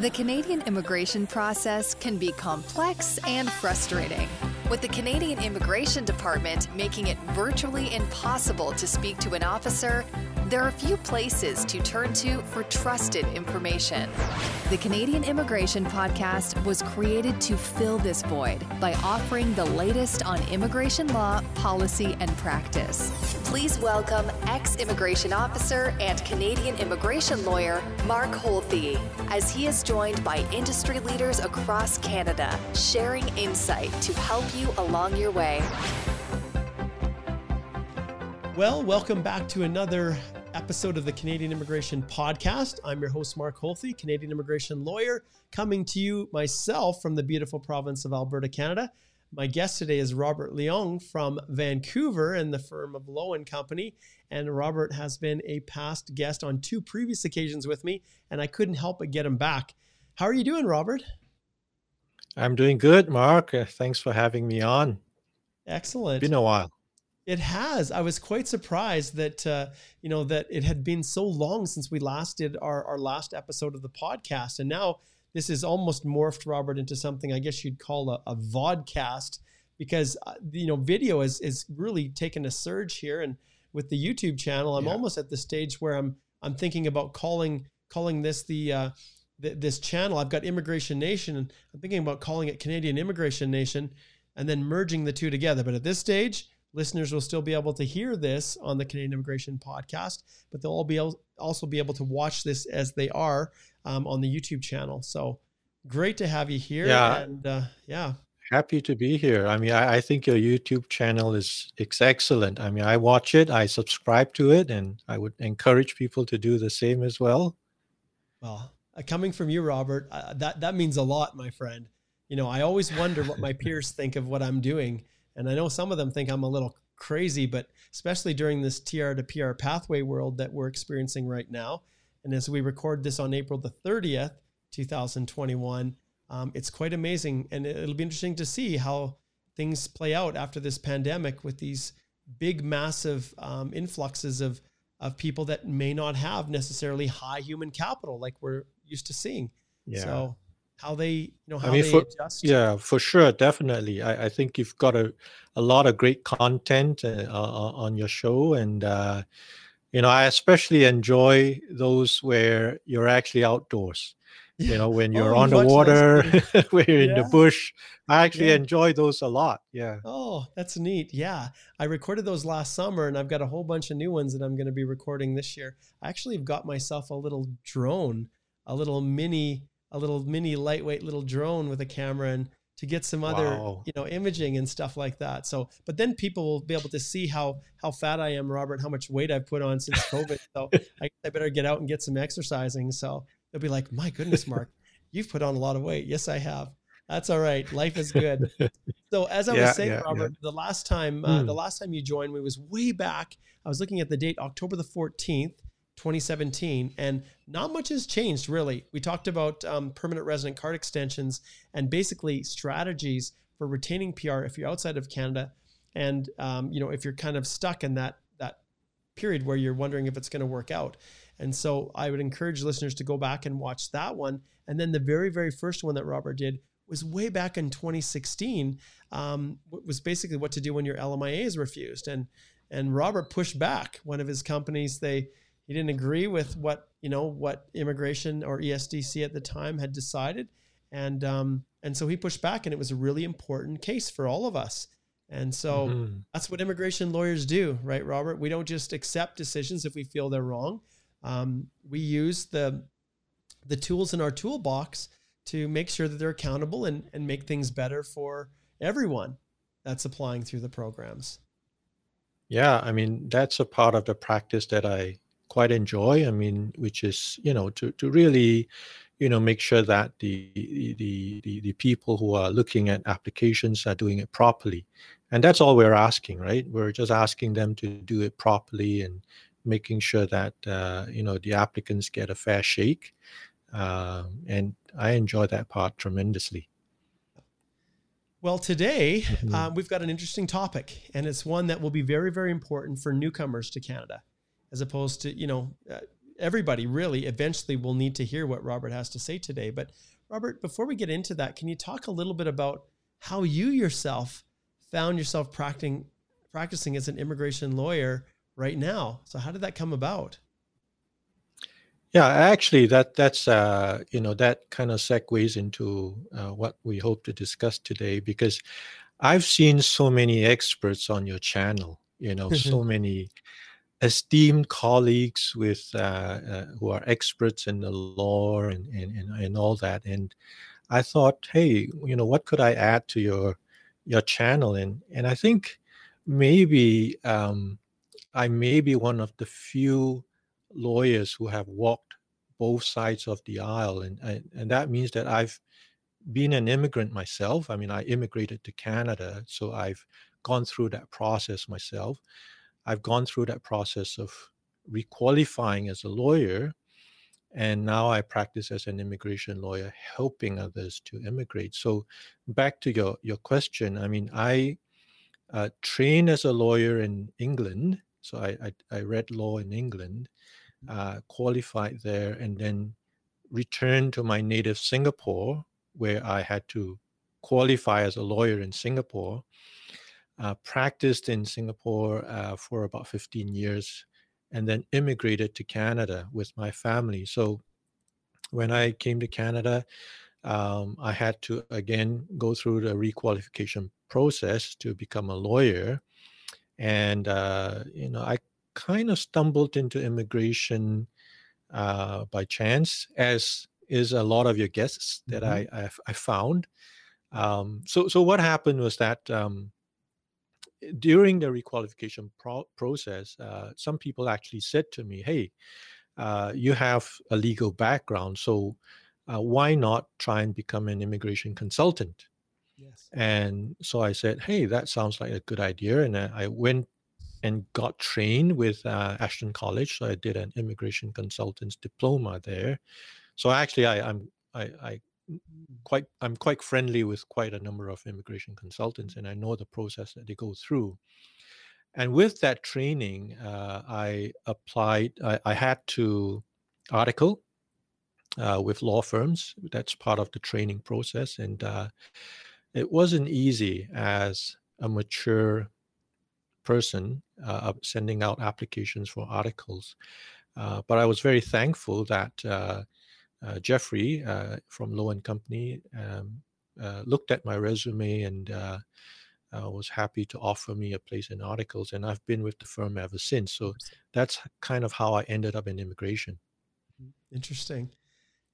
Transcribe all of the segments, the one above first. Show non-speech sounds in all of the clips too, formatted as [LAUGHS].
The Canadian immigration process can be complex and frustrating. With the Canadian Immigration Department making it virtually impossible to speak to an officer, there are few places to turn to for trusted information. The Canadian Immigration Podcast was created to fill this void by offering the latest on immigration law, policy, and practice. Please welcome ex immigration officer and Canadian immigration lawyer Mark Holthe as he is joined by industry leaders across Canada, sharing insight to help you along your way. Well, welcome back to another episode of the Canadian Immigration Podcast. I'm your host, Mark Holthe, Canadian immigration lawyer, coming to you myself from the beautiful province of Alberta, Canada. My guest today is Robert Leong from Vancouver and the firm of Lowe and Company. And Robert has been a past guest on two previous occasions with me, and I couldn't help but get him back. How are you doing, Robert? I'm doing good, Mark. Uh, thanks for having me on. Excellent. Been a while. It has. I was quite surprised that uh, you know that it had been so long since we last did our our last episode of the podcast, and now this is almost morphed Robert into something I guess you'd call a, a vodcast because uh, you know video is is really taken a surge here, and with the YouTube channel, I'm yeah. almost at the stage where I'm I'm thinking about calling calling this the uh, this channel. I've got Immigration Nation, and I'm thinking about calling it Canadian Immigration Nation, and then merging the two together. But at this stage listeners will still be able to hear this on the Canadian Immigration Podcast, but they'll all be able, also be able to watch this as they are um, on the YouTube channel. So great to have you here. Yeah. And uh, yeah. Happy to be here. I mean, I, I think your YouTube channel is it's excellent. I mean, I watch it, I subscribe to it, and I would encourage people to do the same as well. Well, uh, coming from you, Robert, uh, that that means a lot, my friend. You know, I always wonder what my [LAUGHS] peers think of what I'm doing and I know some of them think I'm a little crazy, but especially during this TR to PR pathway world that we're experiencing right now. And as we record this on April the 30th, 2021, um, it's quite amazing. And it'll be interesting to see how things play out after this pandemic with these big, massive um, influxes of, of people that may not have necessarily high human capital like we're used to seeing. Yeah. So how they you know how I mean, they for, adjust yeah for sure definitely i, I think you've got a, a lot of great content uh, on your show and uh, you know i especially enjoy those where you're actually outdoors you know when you're oh, on the water [LAUGHS] when you're yeah. in the bush. I actually yeah. enjoy those a lot yeah. Oh that's neat yeah. I recorded those last summer and i've got a whole bunch of new ones that i'm going to be recording this year. I actually have got myself a little drone a little mini a little mini lightweight little drone with a camera and to get some other wow. you know imaging and stuff like that. So but then people will be able to see how how fat i am robert how much weight i've put on since covid. So [LAUGHS] I, I better get out and get some exercising. So they'll be like my goodness mark you've put on a lot of weight yes i have that's all right life is good so as i yeah, was saying yeah, robert yeah. the last time uh, mm. the last time you joined me was way back i was looking at the date october the 14th 2017, and not much has changed really. We talked about um, permanent resident card extensions and basically strategies for retaining PR if you're outside of Canada, and um, you know if you're kind of stuck in that that period where you're wondering if it's going to work out. And so I would encourage listeners to go back and watch that one. And then the very very first one that Robert did was way back in 2016. Um, was basically what to do when your LMIA is refused, and and Robert pushed back. One of his companies they he didn't agree with what you know what immigration or ESDC at the time had decided, and um, and so he pushed back, and it was a really important case for all of us. And so mm-hmm. that's what immigration lawyers do, right, Robert? We don't just accept decisions if we feel they're wrong. Um, we use the the tools in our toolbox to make sure that they're accountable and, and make things better for everyone that's applying through the programs. Yeah, I mean that's a part of the practice that I quite enjoy. I mean, which is you know to to really you know make sure that the the the, the people who are looking at applications are doing it properly, and that's all we're asking, right? We're just asking them to do it properly and making sure that uh, you know the applicants get a fair shake. Uh, and I enjoy that part tremendously. Well, today mm-hmm. uh, we've got an interesting topic, and it's one that will be very, very important for newcomers to Canada as opposed to you know uh, everybody really eventually will need to hear what Robert has to say today. But Robert, before we get into that, can you talk a little bit about how you yourself found yourself practicing practicing as an immigration lawyer right now? So how did that come about? Yeah, actually, that that's uh, you know that kind of segues into uh, what we hope to discuss today because I've seen so many experts on your channel. You know, so many esteemed colleagues with uh, uh, who are experts in the law and, and, and and all that. And I thought, hey, you know, what could I add to your your channel? And and I think maybe um, I may be one of the few lawyers who have walked both sides of the aisle, and and, and that means that I've been an immigrant myself. I mean, I immigrated to Canada, so I've gone through that process myself. I've gone through that process of requalifying as a lawyer. And now I practice as an immigration lawyer, helping others to immigrate. So, back to your, your question, I mean, I uh, trained as a lawyer in England. So, I, I, I read law in England, uh, qualified there, and then returned to my native Singapore, where I had to qualify as a lawyer in Singapore uh, practiced in Singapore uh, for about 15 years, and then immigrated to Canada with my family. So when I came to Canada, um, I had to again go through the requalification process to become a lawyer. And, uh, you know, I kind of stumbled into immigration uh, by chance, as is a lot of your guests that mm-hmm. I, I, I, found. Um, so, so what happened was that um, during the requalification pro- process, uh, some people actually said to me, "Hey, uh, you have a legal background, so uh, why not try and become an immigration consultant?" And so I said, "Hey, that sounds like a good idea," and I went and got trained with uh, Ashton College. So I did an immigration consultant's diploma there. So actually, I, I'm I, I quite I'm quite friendly with quite a number of immigration consultants, and I know the process that they go through. And with that training, uh, I applied. I, I, had to article uh, with law firms. That's part of the training process, and uh, it wasn't easy as a mature person uh, sending out applications for articles. Uh, but I was very thankful that uh, uh, Jeffrey uh, from Lowe and Company um, uh, looked at my resume and was happy to offer me a place in articles. And I've been with the firm ever since. So that's kind of how I ended up in immigration. Mm-hmm. Interesting.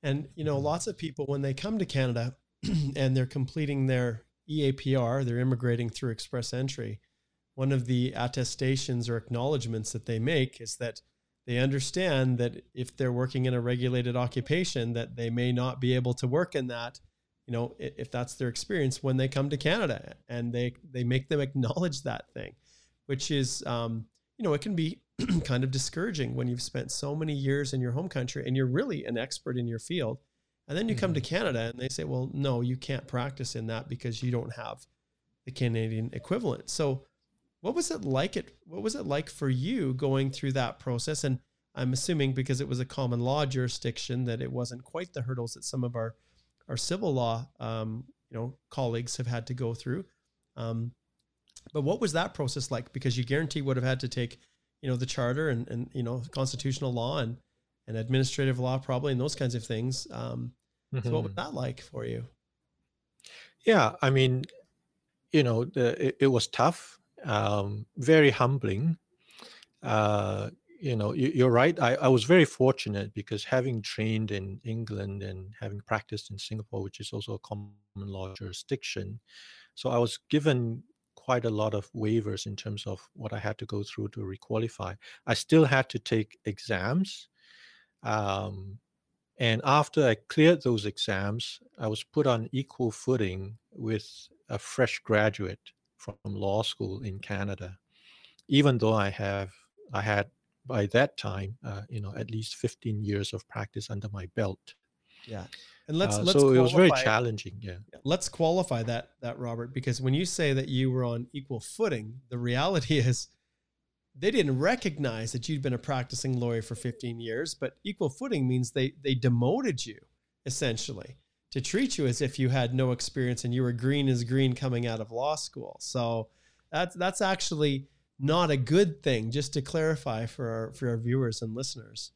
And, you know, mm-hmm. lots of people, when they come to Canada [CLEARS THROAT] and they're completing their EAPR, they're immigrating through express entry. One of the attestations or acknowledgments that they make is that they understand that if they're working in a regulated occupation that they may not be able to work in that you know if that's their experience when they come to canada and they they make them acknowledge that thing which is um, you know it can be [CLEARS THROAT] kind of discouraging when you've spent so many years in your home country and you're really an expert in your field and then you mm-hmm. come to mm-hmm. canada and they say well no you can't practice in that because you don't have the canadian equivalent so what was it like it what was it like for you going through that process and i'm assuming because it was a common law jurisdiction that it wasn't quite the hurdles that some of our our civil law um, you know colleagues have had to go through um, but what was that process like because you guarantee would have had to take you know the charter and and you know constitutional law and and administrative law probably and those kinds of things um, mm-hmm. so what was mm-hmm. that like for you yeah i mean you know the, it, it was tough um, very humbling. Uh, you know, you, are right. I, I, was very fortunate because having trained in England and having practiced in Singapore, which is also a common law jurisdiction, so I was given quite a lot of waivers in terms of what I had to go through to requalify. I still had to take exams. Um, and after I cleared those exams, I was put on equal footing with a fresh graduate from law school in Canada, even though I have I had by that time, uh, you know, at least 15 years of practice under my belt. Yeah. And let's, uh, let's so qualify, it was very challenging. Yeah. Let's qualify that, that Robert, because when you say that you were on equal footing, the reality [LAUGHS] is they didn't recognize that you'd been a practicing lawyer for 15 years, but equal footing means they they demoted you essentially to treat you as if you had no experience and you were green as green coming out of law school. So that's that's actually not a good thing. Just to clarify for our for our viewers and listeners.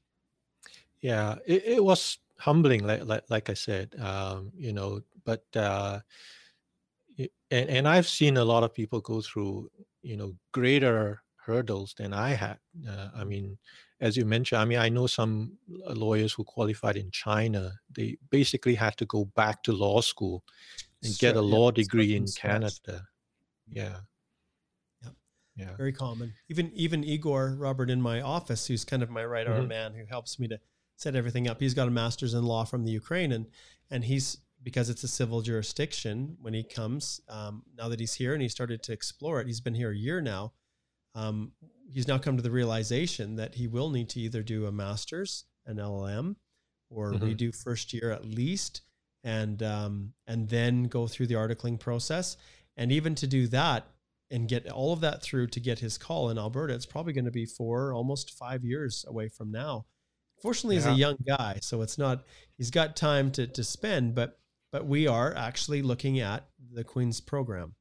Yeah, it, it was humbling, like like, like I said, um, you know. But uh, and and I've seen a lot of people go through, you know, greater hurdles than I had. Uh, I mean, as you mentioned, I mean, I know some lawyers who qualified in China. They basically had to go back to law school and get a law degree in Canada. Yeah. Yeah. Very common. Even even Igor Robert in my office, who's kind of my right arm mm-hmm. man, who helps me to set everything up. He's got a master's in law from the Ukraine, and and he's because it's a civil jurisdiction. When he comes, um, now that he's here and he started to explore it, he's been here a year now um, he's now come to the realization that he will need to either do a master's, an LLM, or mm-hmm. redo first year at least, and um, and then go through the articling process. And even to do that and get all of that through to get his call in Alberta, it's probably going to be four, almost five years away from now. Fortunately, yeah. he's a young guy, so it's not. He's got time to to spend, but but we are actually looking at the Queen's program.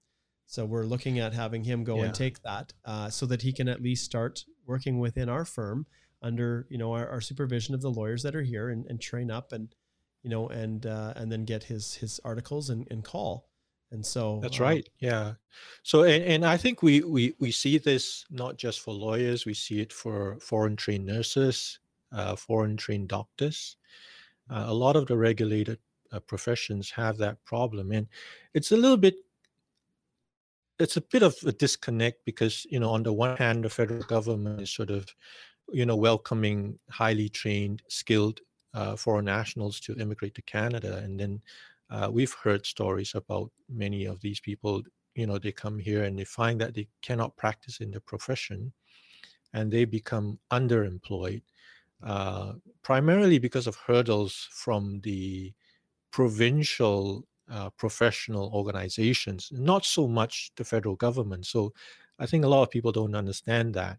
So we're looking at having him go yeah. and take that uh, so that he can at least start working within our firm under you know our, our supervision of the lawyers that are here and, and train up and you know and uh, and then get his his articles and, and call. And so that's uh, right. Yeah. So and, and i think we we we see this not just for lawyers we see it for foreign trained nurses uh, foreign trained doctors. Uh, a lot of the regulated uh, professions have that problem. And it's a little bit it's a bit of a disconnect because you know on the one hand the federal government is sort of you know welcoming highly trained skilled uh, foreign nationals to immigrate to canada. And then uh, we've heard stories about many of these people you know they come here and they find that they cannot practice in their profession and they become underemployed uh, primarily because of hurdles from the provincial uh, professional organizations, not so much the federal government. So I think a lot of people don't understand that.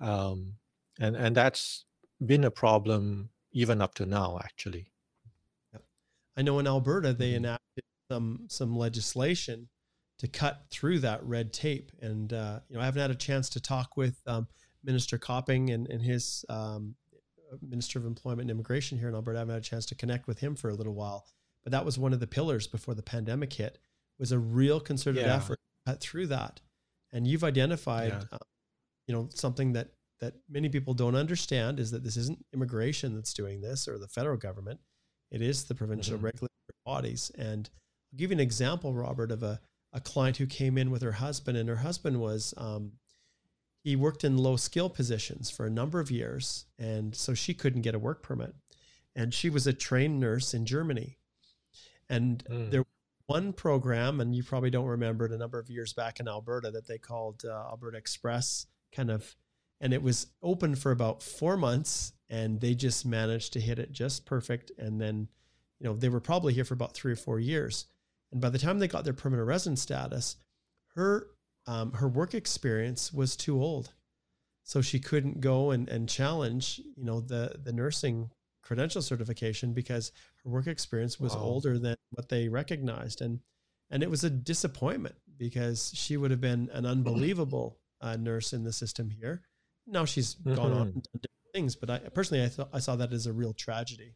Um, and, and that's been a problem even up to now, actually. I know in Alberta, they mm-hmm. enacted some, some legislation to cut through that red tape. And, uh, you know, I haven't had a chance to talk with um, Minister Copping and, and his um, Minister of Employment and Immigration here in Alberta. I haven't had a chance to connect with him for a little while but that was one of the pillars before the pandemic hit was a real concerted yeah. effort through that and you've identified yeah. uh, you know something that that many people don't understand is that this isn't immigration that's doing this or the federal government it is the provincial mm-hmm. regulatory bodies and i'll give you an example robert of a, a client who came in with her husband and her husband was um, he worked in low skill positions for a number of years and so she couldn't get a work permit and she was a trained nurse in germany and mm. there one program, and you probably don't remember it, a number of years back in Alberta that they called uh, Alberta Express, kind of, and it was open for about four months, and they just managed to hit it just perfect. And then, you know, they were probably here for about three or four years, and by the time they got their permanent resident status, her um, her work experience was too old, so she couldn't go and, and challenge, you know, the the nursing credential certification because her work experience was wow. older than what they recognized and and it was a disappointment because she would have been an unbelievable uh, nurse in the system here now she's mm-hmm. gone on mm-hmm. and done different things but i personally i thought i saw that as a real tragedy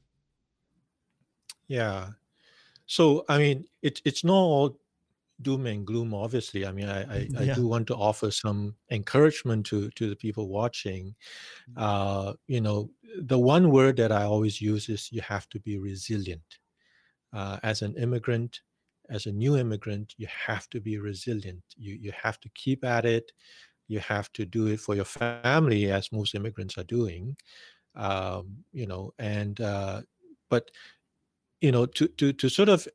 yeah so i mean it, it's not all doom and gloom obviously. I mean i I, yeah. I, do want to offer some encouragement to to the people watching. Mm. uh you know the one word that i always use is you have to be resilient. Uh, as an immigrant as a new immigrant you have to be resilient. You you have to keep at it. You have to do it for your family as most immigrants are doing. Um, you know and uh, but you know to to to sort of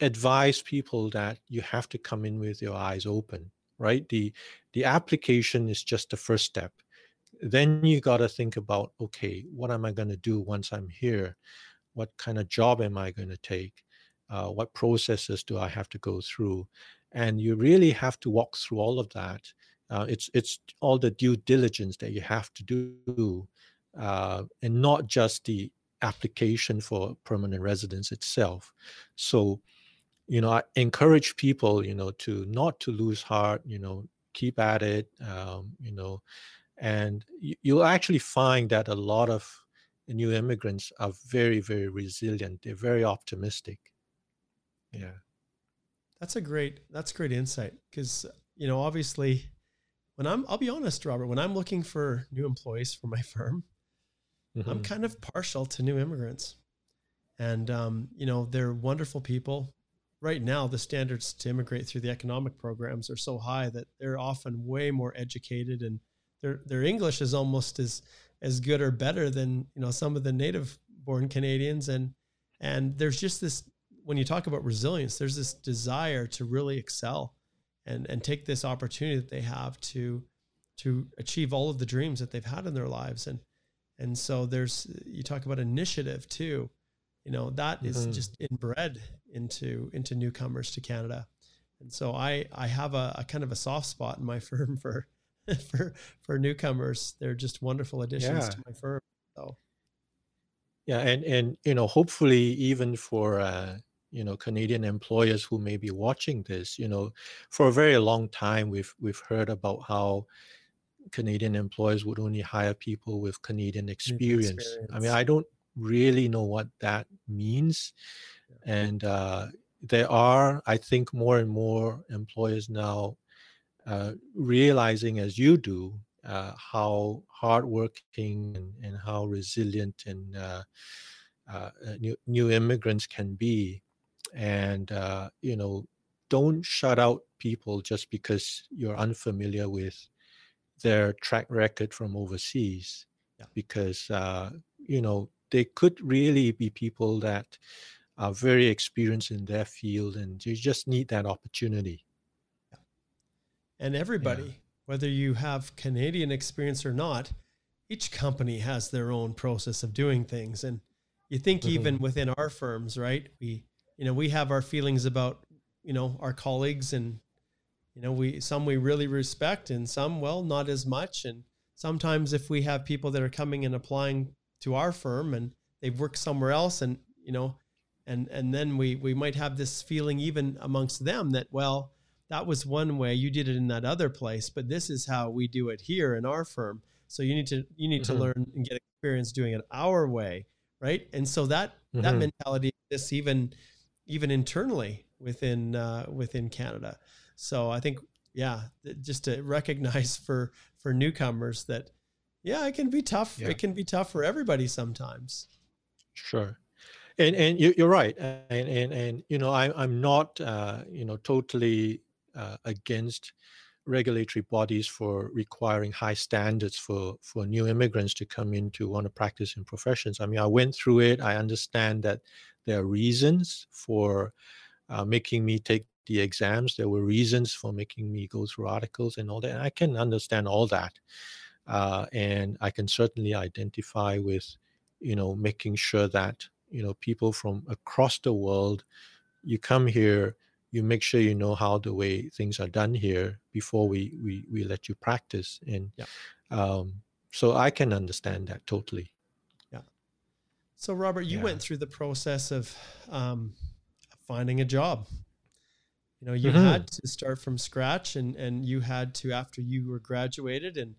advise people that you have to come in with your eyes open right? The the application is just the first step. Then you got to think about okay what am i going to do once i'm here? What kind of job am i going to take? Uh, what processes do i have to go through? And you really have to walk through all of that. Uh, it's it's all the due diligence that you have to do, uh, and not just the application for permanent residence itself. So, you know, I encourage people, you know, to not to lose heart. You know, keep at it. Um, you know, and you'll actually find that a lot of new immigrants are very, very resilient. They're very optimistic. Yeah. That's a great that's great insight because you know obviously when I'm I'll be honest Robert when I'm looking for new employees for my [LAUGHS] firm mm-hmm. I'm kind of partial to new immigrants and um, you know they're wonderful people right now the standards to immigrate through the economic programs are so high that they're often way more educated and their their English is almost as as good or better than you know some of the native born Canadians. And and there's just this when you talk about resilience, there's this desire to really excel and and take this opportunity that they have to to achieve all of the dreams that they've had in their lives. And and so there's you talk about initiative too. You know that is mm-hmm. just inbred into into newcomers to canada and so i i have a, a, kind of a soft spot in my [LAUGHS] firm for for for newcomers they're just wonderful additions yeah. to my firm so yeah and and you know hopefully even for uh you know canadian employers who may be watching this you know for a very long time we've we've heard about how canadian employers would only hire people with canadian experience, experience. i mean i don't really know what that means. And uh, there are i think more and more employers now uh, realizing as you do uh, how hardworking and, and how resilient and uh, uh, new, new immigrants can be and uh, you know don't shut out people just because you're unfamiliar with their track record from overseas yeah. because uh, you know they could really be people that are very experienced in their field and you just need that opportunity and everybody yeah. whether you have canadian experience or not each company has their own process of doing things and you think mm-hmm. even within our firms right we you know, we have our feelings about, you know, our colleagues and, you know, we, some we really respect and some, well, not as much. And sometimes if we have people that are coming and applying to our firm and they've worked somewhere else and, you know, and, and then we, we might have this feeling even amongst them that, well, that was one way you did it in that other place, but this is how we do it here in our firm. So you need to, you need mm-hmm. to learn and get experience doing it our way. Right. And so that, mm-hmm. that mentality exists even, even internally within uh, within Canada. So I think yeah, just to recognize [LAUGHS] for for newcomers that yeah, it can be tough. Yeah. It can be tough for everybody sometimes. Sure. And and you, are right. And and and you know I I'm not uh, you know totally uh, against regulatory bodies for requiring high standards for for new immigrants to come in to want to practice in professions. I mean, I went through it. I understand that there are reasons for uh, making me take the exams. There were reasons for making me go through articles and all that. And I can understand all that, uh, and I can certainly identify with, you know, making sure that you know people from across the world, you come here, you make sure you know how the way things are done here before we we we let you practice. And yeah. um, so I can understand that totally. Yeah. So, Robert, you yeah. went through the process of um, finding a job. You know, you mm-hmm. had to start from scratch, and and you had to after you were graduated and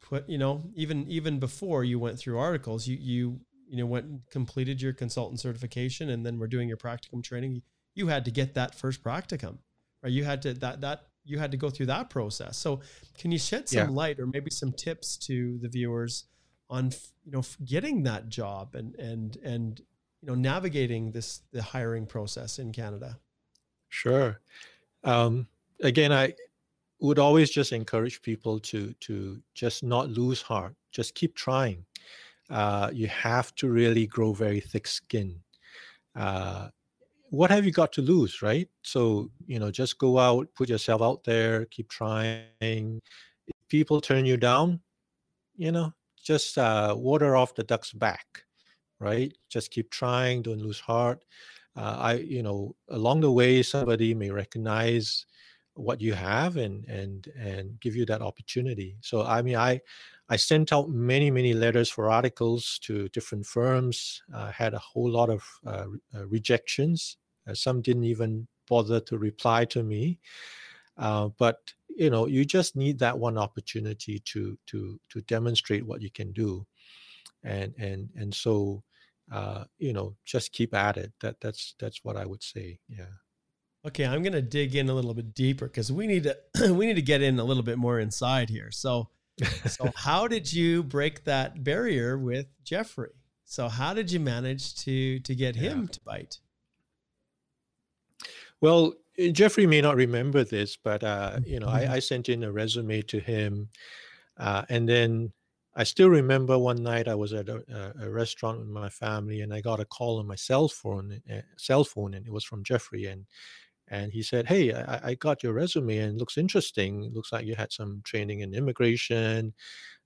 put, you know, even even before you went through articles, you you you know went and completed your consultant certification, and then were doing your practicum training. You had to get that first practicum, right? You had to that that you had to go through that process. So, can you shed some yeah. light or maybe some tips to the viewers? on you know getting that job and and and you know navigating this the hiring process in Canada? Sure. Um, again, I would always just encourage people to to just not lose heart. Just keep trying. Uh, you have to really grow very thick skin. Uh, what have you got to lose, right? So you know, just go out, put yourself out there, keep trying. If people turn you down, you know, just uh, water off the duck's back, right? Just keep trying, don't lose heart. Uh, I, you know, along the way, somebody may recognize what you have and and and give you that opportunity so i mean i i sent out many many letters for articles to different firms. Uh, had a whole lot of uh, uh, rejections. Uh, some didn't even bother to reply to me. Uh, but you know you just need that one opportunity to to to demonstrate what you can do. And and and so uh, you know just keep at it. That that's that's what i would say. Yeah. Okay, I'm to dig in a little bit deeper because we need to [CLEARS THROAT] we need to get in a little bit more inside here. So, so [LAUGHS] how did you break that barrier with Jeffrey? So, how did you manage to to get him yeah. to bite? Well, Jeffrey may not remember this, but uh, you know, mm-hmm. I, I, sent in a resume to him, uh, and then I still remember one night I was at a, a, restaurant with my family, and I got a call on my cell phone, uh, cell phone, and it was from Jeffrey, and and he said, "Hey, I, I, got your resume and looks interesting. Looks like you had some training in immigration.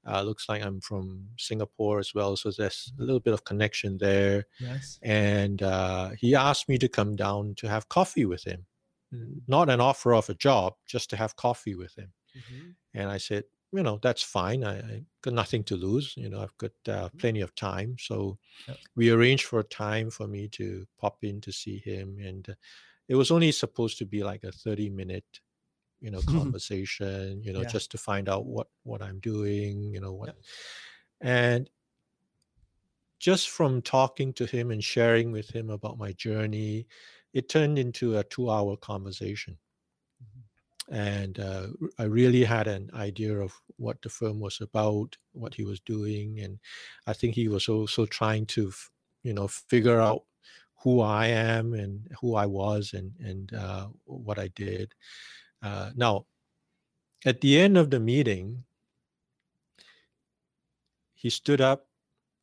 Uh, looks like I'm from Singapore as well, so there's a little bit of connection there." Yes. And uh, he asked me to come down to have coffee with him, not an offer of a job, just to have coffee with him. Mm-hmm. And I said, you know, that's fine. I, I, got nothing to lose. You know, I've got uh, mm-hmm. plenty of time. So yep. we arranged for a time for me to pop in to see him and. It was only supposed to be like a 30 minute you know [LAUGHS] conversation you know yeah. just to find out what what i'm doing you know what and just from talking to him and sharing with him about my journey it turned into a two hour conversation mm-hmm. and uh, i really had an idea of what the firm was about what he was doing and i think he was also trying to you know figure out who I am and who I was and and uh, what I did. Uh, now, at the end of the meeting, he stood up,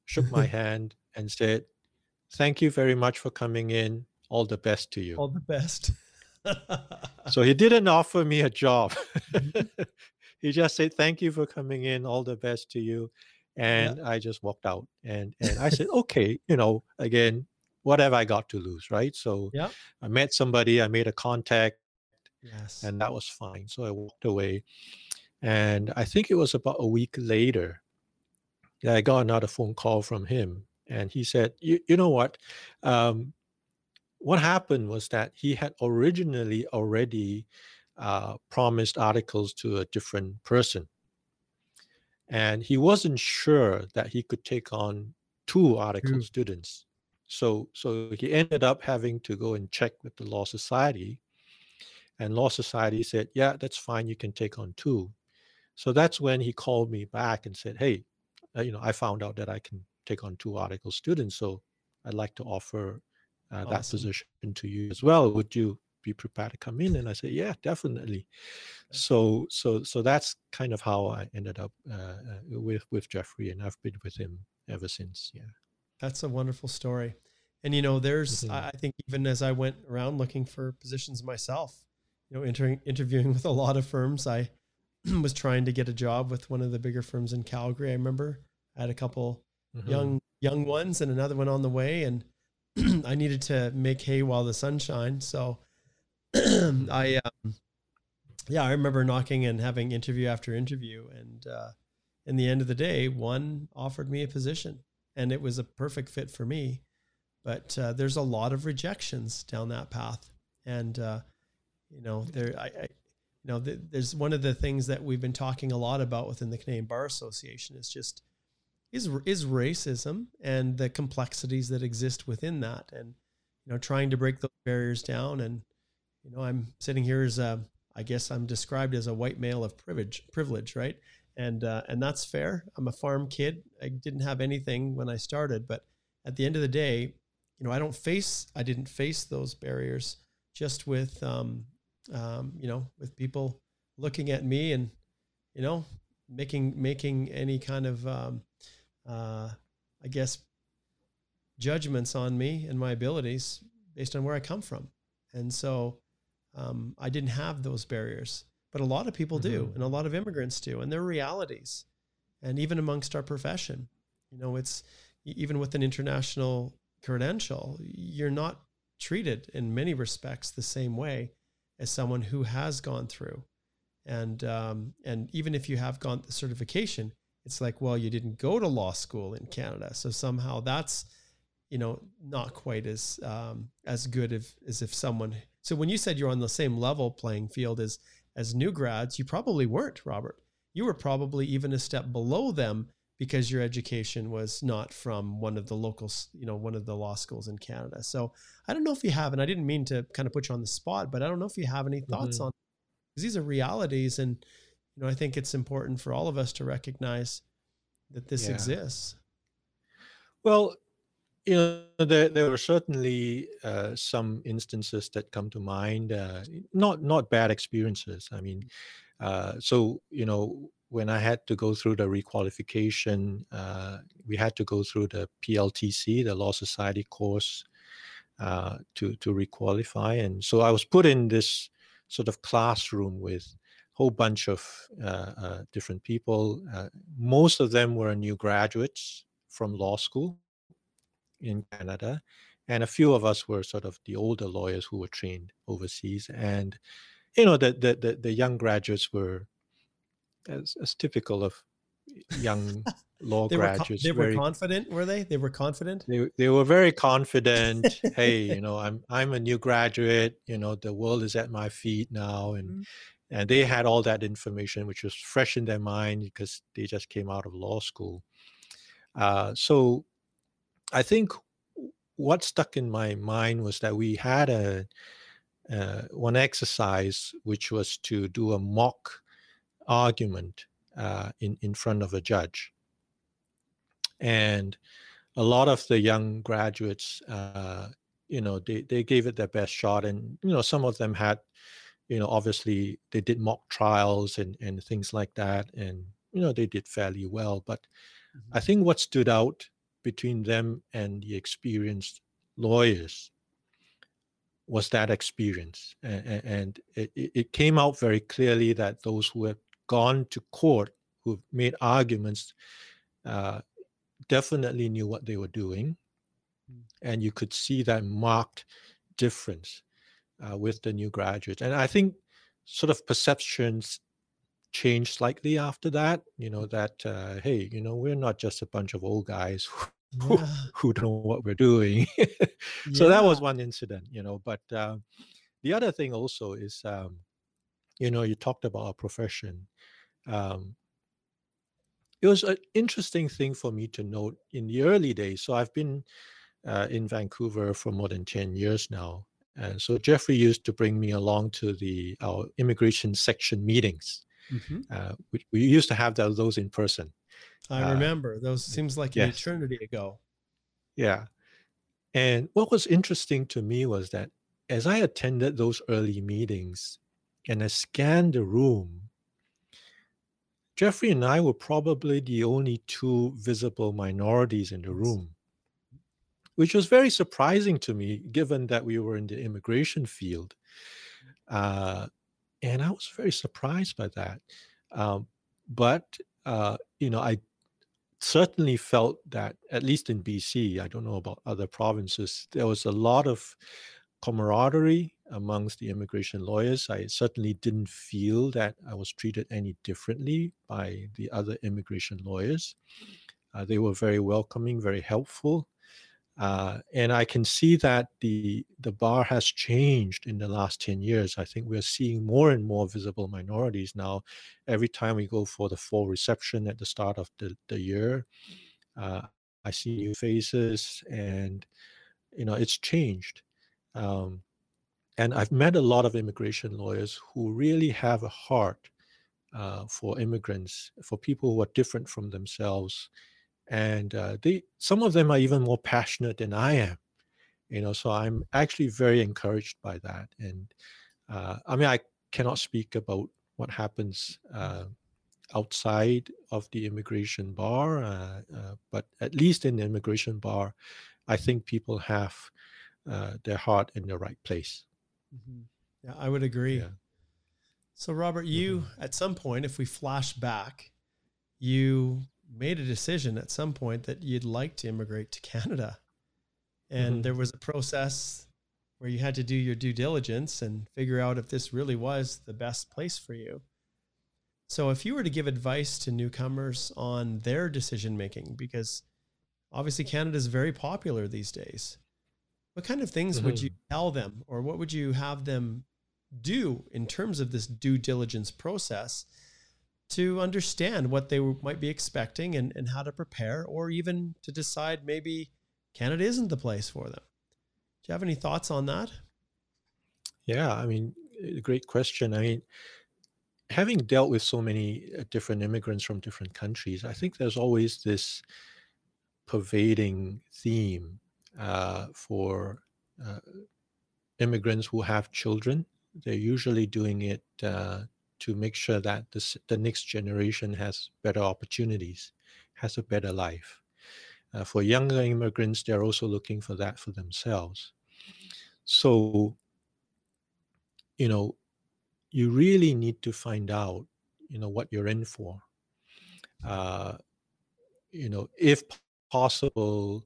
shook my [LAUGHS] hand, and said, "Thank you very much for coming in. All the best to you." All the best. so he didn't offer me a job. Mm-hmm. [LAUGHS] he just said, "Thank you for coming in. All the best to you." And yeah. I just walked out, and and I said, [LAUGHS] "Okay, you know, again, what have I got to lose, right? So yeah. I met somebody, I made a contact, yes, and that was fine. So I walked away, and I think it was about a week later that I got another phone call from him, and he said, "You, you know what? Um, what happened was that he had originally already uh, promised articles to a different person." And he wasn't sure that he could take on two article mm. students so so he ended up having to go and check with the law society and law society said yeah that's fine you can take on two so that's when he called me back and said hey uh, you know i found out that i can take on two article students so i'd like to offer uh, awesome. that position to you as well. Would you be prepared to come in? And i said yeah definitely. So so so that's kind of how i ended up uh, uh, with with jeffrey and i've been with him ever since yeah that's a wonderful story. And you know, there's mm-hmm. I think even as I went around looking for positions myself, you know, entering interviewing [LAUGHS] with a lot of firms, I [CLEARS THROAT] was trying to get a job with one of the bigger firms in Calgary. I remember I had a couple mm-hmm. young young ones and another one on the way, and [CLEARS THROAT] I needed to make hay while the sun shines. So [CLEARS THROAT] I, um, yeah, I remember knocking and having interview after interview, and uh, in the end of the day, one offered me a position, and it was a perfect fit for me. But uh, there's a lot of rejections down that path, and uh, you know there I, I you know th- there's one of the things that we've been talking a lot about within the Canadian Bar Association is just is is racism and the complexities that exist within that, and you know trying to break those barriers down. And you know I'm sitting here as a I guess I'm described as a white male of privilege, privilege, right? And uh, and that's fair. I'm a farm kid. I didn't have anything when I started, but at the end of the day, you know, I don't face. I didn't face those barriers just with, um, um, you know, with people looking at me and, you know, making making any kind of, um, uh, I guess, judgments on me and my abilities based on where I come from, and so um, I didn't have those barriers but a lot of people mm-hmm. do and a lot of immigrants do and they're realities and even amongst our profession you know it's even with an international credential you're not treated in many respects the same way as someone who has gone through. And um, and even if you have gone the certification, it's like, well, you didn't go to law school in Canada, so somehow that's you know not quite as um, as good if, as if someone. So when you said you're on the same level playing field as as new grads, you probably weren't, Robert. You were probably even a step below them because your education was not from one of the local, you know, one of the law schools in Canada. So I don't know if you have, and I didn't mean to kind of put you on the spot, but I don't know if you have any thoughts mm-hmm. on because these are realities, and you know, I think it's important for all of us to recognize that this yeah. exists. Well, you know, there there were certainly uh, some instances that come to mind. Uh, not not bad experiences. I mean, uh, so you know, when I had to go through the requalification, uh, we had to go through the PLTC, the Law Society course, uh, to to requalify, and so I was put in this sort of classroom with a whole bunch of uh, different people. Most of them were new graduates from law school in Canada, and a few of us were sort of the older lawyers who were trained overseas, and you know the the the, the young graduates were as, as typical of young law they graduates. Were, they very, were confident, were they? They were confident. They they were very confident. [LAUGHS] hey, you know, I'm I'm a new graduate. You know, the world is at my feet now, and mm-hmm. and they had all that information, which was fresh in their mind because they just came out of law school. Uh, so, I think what stuck in my mind was that we had a uh, one exercise which was to do a mock argument uh, in in front of a judge, and a lot of the young graduates, uh, you know, they they gave it their best shot, and you know, some of them had, you know, obviously they did mock trials and and things like that, and you know, they did fairly well. But mm-hmm. I think what stood out between them and the experienced lawyers was that experience and, it, came out very clearly that those who had gone to court, who've made arguments, uh, definitely knew what they were doing. Mm. And you could see that marked difference uh, with the new graduates. And I think sort of perceptions changed slightly after that, you know, that, uh, hey, you know, we're not just a bunch of old guys [LAUGHS] who, yeah. who don't know what we're doing. [LAUGHS] so yeah. that was one incident, you know, but uh, the other thing also is, um, you know, you talked about our profession um, it was an interesting thing for me to note in the early days. So I've been uh, in Vancouver for more than 10 years now. And so Jeffrey used to bring me along to the our immigration section meetings. Mm-hmm. Uh, we, we, used to have those in person. I uh, remember those. Seems like an yes. eternity ago. Yeah, and what was interesting to me was that as I attended those early meetings and I scanned the room, Jeffrey and I were probably the only two visible minorities in the room, which was very surprising to me, given that we were in the immigration field. Uh, and I was very surprised by that. Um, but, uh, you know, I certainly felt that, at least in BC, I don't know about other provinces, there was a lot of camaraderie amongst the immigration lawyers. I certainly didn't feel that I was treated any differently by the other immigration lawyers. Uh, they were very welcoming, very helpful. Uh, and I can see that the the bar has changed in the last 10 years. I think we're seeing more and more visible minorities now. Every time we go for the fall reception at the start of the, the year, uh, I see new faces and you know it's changed. Um, and I've met a lot of immigration lawyers who really have a heart uh, for immigrants, for people who are different from themselves, and uh, they some of them are even more passionate than I am. You know, so I'm actually very encouraged by that. And uh, I mean, I cannot speak about what happens uh, outside of the immigration bar, uh, uh, but at least in the immigration bar, I think people have uh, their heart in the right place. Mm-hmm. Yeah, I would agree. Yeah. So, Robert, you mm-hmm. at some point, if we flash back, you made a decision at some point that you'd like to immigrate to Canada. And mm-hmm. there was a process where you had to do your due diligence and figure out if this really was the best place for you. So, if you were to give advice to newcomers on their decision making, because obviously Canada is very popular these days, what kind of things mm-hmm. would you tell them, or what would you have them do in terms of this due diligence process to understand what they might be expecting and, and how to prepare, or even to decide maybe Canada isn't the place for them? Do you have any thoughts on that? Yeah, I mean, great question. I mean, having dealt with so many uh, different immigrants from different countries, I think there's always this pervading theme uh, for uh, immigrants who have children. They're usually doing it uh, to make sure that this, the next generation has better opportunities, has a better life. Uh, for younger immigrants, they're also looking for that for themselves. So, you know, you really need to find out, you know, what you're in for. Uh, you know, if possible,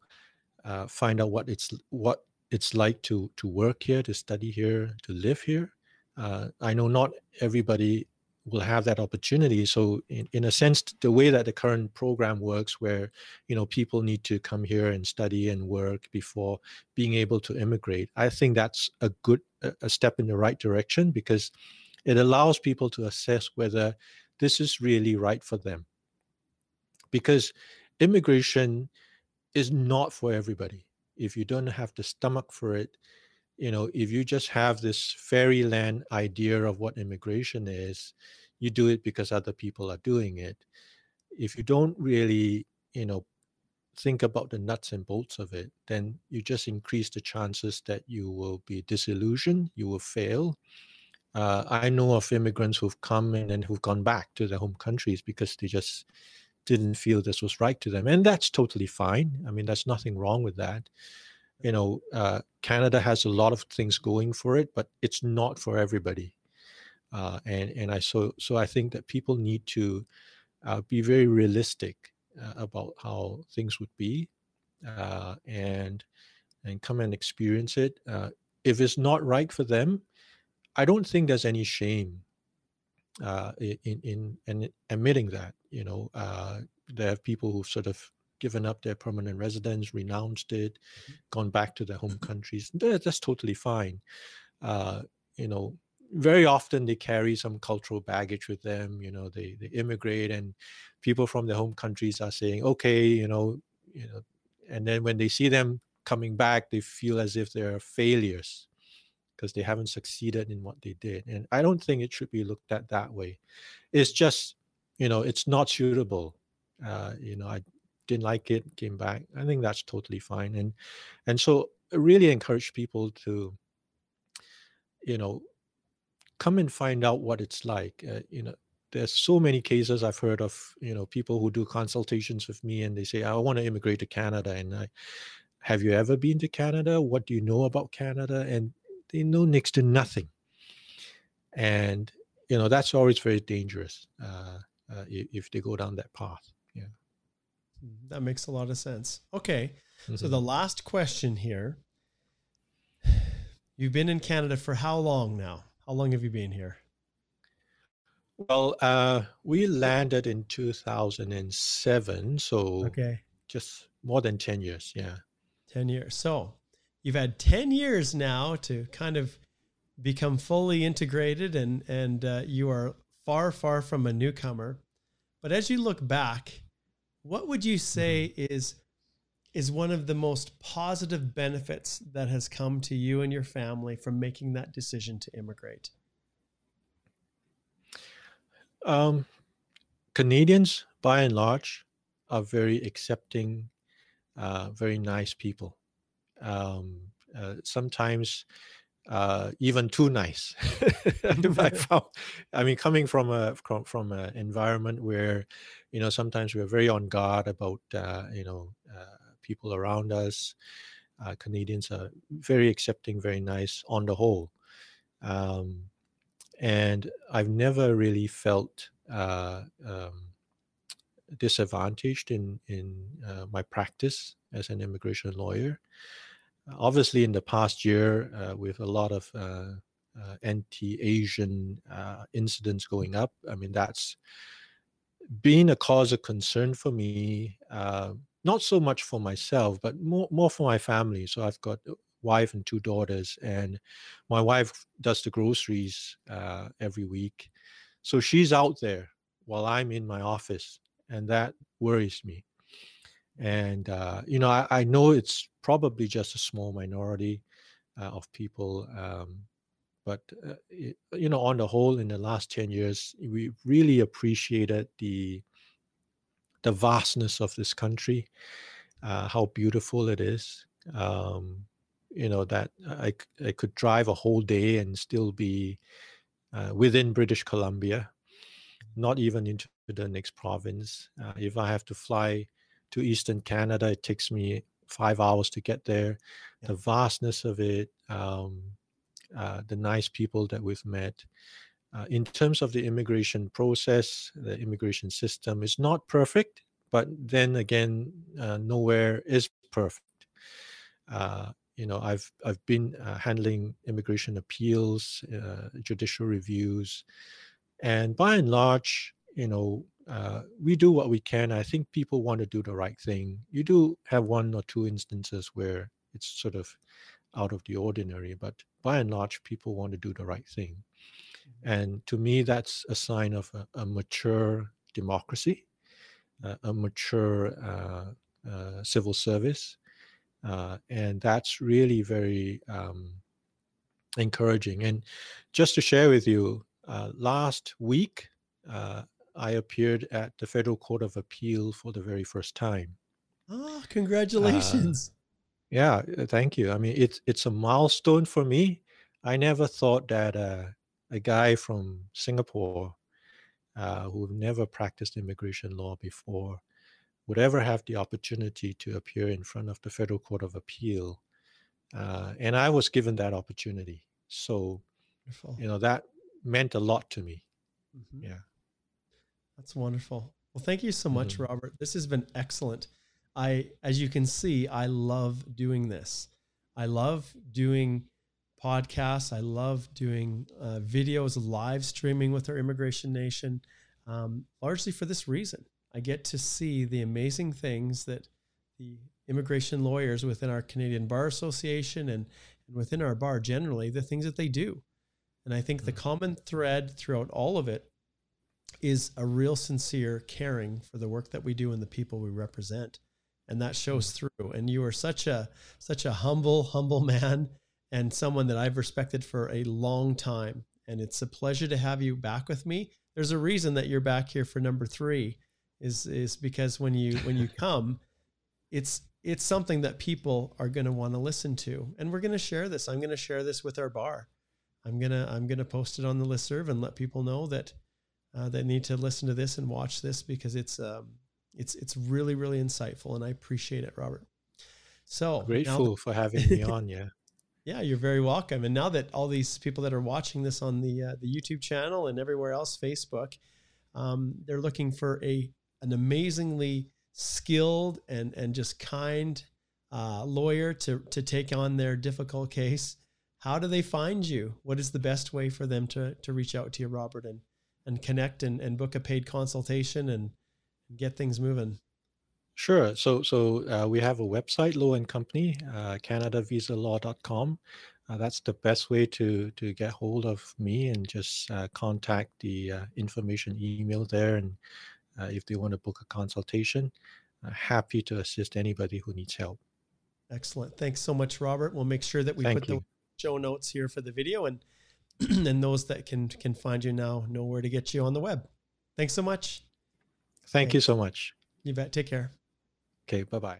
uh, find out what it's what it's like to to work here, to study here, to live here. Uh, I know not everybody will have that opportunity. So in, in a sense, the way that the current program works, where you know people need to come here and study and work before being able to immigrate, I think that's a good a step in the right direction because it allows people to assess whether this is really right for them. Because immigration is not for everybody. If you don't have the stomach for it, you know, if you just have this fairyland idea of what immigration is, you do it because other people are doing it. If you don't really, you know, think about the nuts and bolts of it, then you just increase the chances that you will be disillusioned, you will fail. Uh, I know of immigrants who've come and who've gone back to their home countries because they just didn't feel this was right to them. And that's totally fine. I mean, there's nothing wrong with that you know, uh, Canada has a lot of things going for it, but it's not for everybody. Uh, and and I so so I think that people need to uh, be very realistic uh, about how things would be, uh, and and come and experience it. Uh, if it's not right for them, I don't think there's any shame in, in in admitting that. You know, there are people who sort of given up their permanent residence, renounced it, mm-hmm. gone back to their home countries. That's totally fine. Uh, you know, very often they carry some cultural baggage with them. You know, they they immigrate, and people from their home countries are saying, okay, you know, you know, and then when they see them coming back, they feel as if they're failures because they haven't succeeded in what they did. And I don't think it should be looked at that way. It's just, you know, it's not suitable. Uh, you know, I didn't like it, came back. I think that's totally fine. And and so I really encourage people to, you know, come and find out what it's like. Uh, you know, there's so many cases I've heard of, you know, people who do consultations with me and they say, I want to immigrate to Canada. And I have you ever been to Canada? What do you know about Canada? And they know next to nothing. And you know that's always very dangerous uh, uh, if they go down that path. That makes a lot of sense. Okay. Mm-hmm. So the last question here. [SIGHS] You've been in Canada for how long now? How long have you been here? Well, uh, we landed in 2007, so okay, just more than 10 years. Yeah, 10 years. So you've had 10 years now to kind of become fully integrated, and and uh, you are far, far from a newcomer. But as you look back, what would you say is is one of the most positive benefits that has come to you and your family from making that decision to immigrate? Um, Canadians, by and large, are very accepting, uh, very nice people. Um, uh, sometimes uh, even too nice. [LAUGHS] I [LAUGHS] found, I mean, coming from a from, from an environment where, you know, sometimes we're very on guard about, uh, you know, uh, people around us. Uh, Canadians are very accepting, very nice on the whole, um, and I've never really felt uh, um, disadvantaged in in uh, my practice as an immigration lawyer. obviously, in the past year, uh, with a lot of anti-Asian incidents going up, I mean that's been a cause of concern for me. Uh, not so much for myself, but more more for my family. So I've got a wife and two daughters, and my wife does the groceries uh, every week, so she's out there while I'm in my office, and that worries me. And uh, you know, I, I, know it's probably just a small minority uh, of people, um, but uh, it, you know, on the whole, in the last ten years, we really appreciated the the vastness of this country, uh, how beautiful it is. Um, you know that I I could drive a whole day and still be uh, within British Columbia, not even into the next province. Uh, if I have to fly to Eastern Canada, it takes me five hours to get there. Yeah. The vastness of it, um, uh, the nice people that we've met. Uh, in terms of the immigration process, the immigration system is not perfect, but then again, uh, nowhere is perfect. Uh, you know, I've I've been uh, handling immigration appeals, judicial reviews, and by and large, you know, uh, we do what we can. I think people want to do the right thing. You do have one or two instances where it's sort of out of the ordinary, but by and large, people want to do the right thing. Mm-hmm. And to me, that's a sign of a, a mature democracy, uh, a mature uh, uh, civil service. Uh, and that's really very um, encouraging. And just to share with you, uh, last week, uh, I appeared at the Federal Court of Appeal for the very first time. Oh, congratulations. Yeah, thank you. I mean, it's it's a milestone for me I never thought that uh, a guy from Singapore uh, who never practiced immigration law before would ever have the opportunity to appear in front of the Federal Court of Appeal. Uh, and I was given that opportunity. So, wonderful. you know, that meant a lot to me. Mm-hmm. Yeah. That's wonderful. Well, thank you so much, mm-hmm. Robert. This has been excellent. I, as you can see, I love doing this. I love doing podcasts. I love doing uh, videos, live streaming with our Immigration Nation, um, largely for this reason. I get to see the amazing things that the immigration lawyers within our Canadian Bar Association and, and within our bar generally, the things that they do. And I think the mm. common thread throughout all of it is a real sincere caring for the work that we do and the people we represent. And that shows through. And you are such a such a humble, humble [LAUGHS] man and someone that I've respected for a long time. And it's a pleasure to have you back with me. There's a reason that you're back here for number three, is is because when you when you [LAUGHS] come, it's it's something that people are going to want to listen to, and we're going to share this. I'm going to share this with our bar. I'm gonna I'm gonna post it on the list serve and let people know that uh, they need to listen to this and watch this because it's um, it's it's really really insightful, and I appreciate it, Robert. So grateful now, for having me on. Yeah. [LAUGHS] Yeah, you're very welcome. And now that all these people that are watching this on the uh, the YouTube channel and everywhere else, Facebook, um, they're looking for a an amazingly skilled and and just kind uh, lawyer to to take on their difficult case. How do they find you? What is the best way for them to to reach out to you, Robert, and and connect and, and book a paid consultation and get things moving? Sure. So so uh, we have a website, Lowe and Company, uh, CanadaVisaLaw.com. Uh, that's the best way to to get hold of me and just uh, contact the uh, information email there. And uh, if they want to book a consultation, uh, happy to assist anybody who needs help. Excellent. Thanks so much, Robert. We'll make sure that we Thank put you. the show notes here for the video, and [CLEARS THROAT] and those that can can find you now know where to get you on the web. Thanks so much. Thank you so much. You bet. Take care. Okay, bye bye.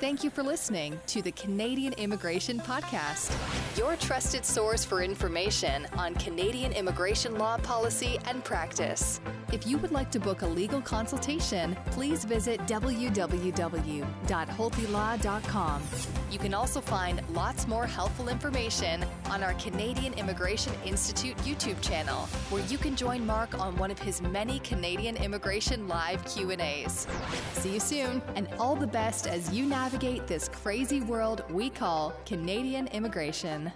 Thank you for listening to the Canadian Immigration Podcast, your trusted source for information on Canadian immigration law policy and practice. If you would like to book a legal consultation, please visit www.holtbylaw.com. You can also find lots more helpful information on our Canadian Immigration Institute YouTube channel, where you can join Mark on one of his many Canadian immigration live Q&As. See you soon and all the best as you navigate navigate this crazy world we call Canadian immigration.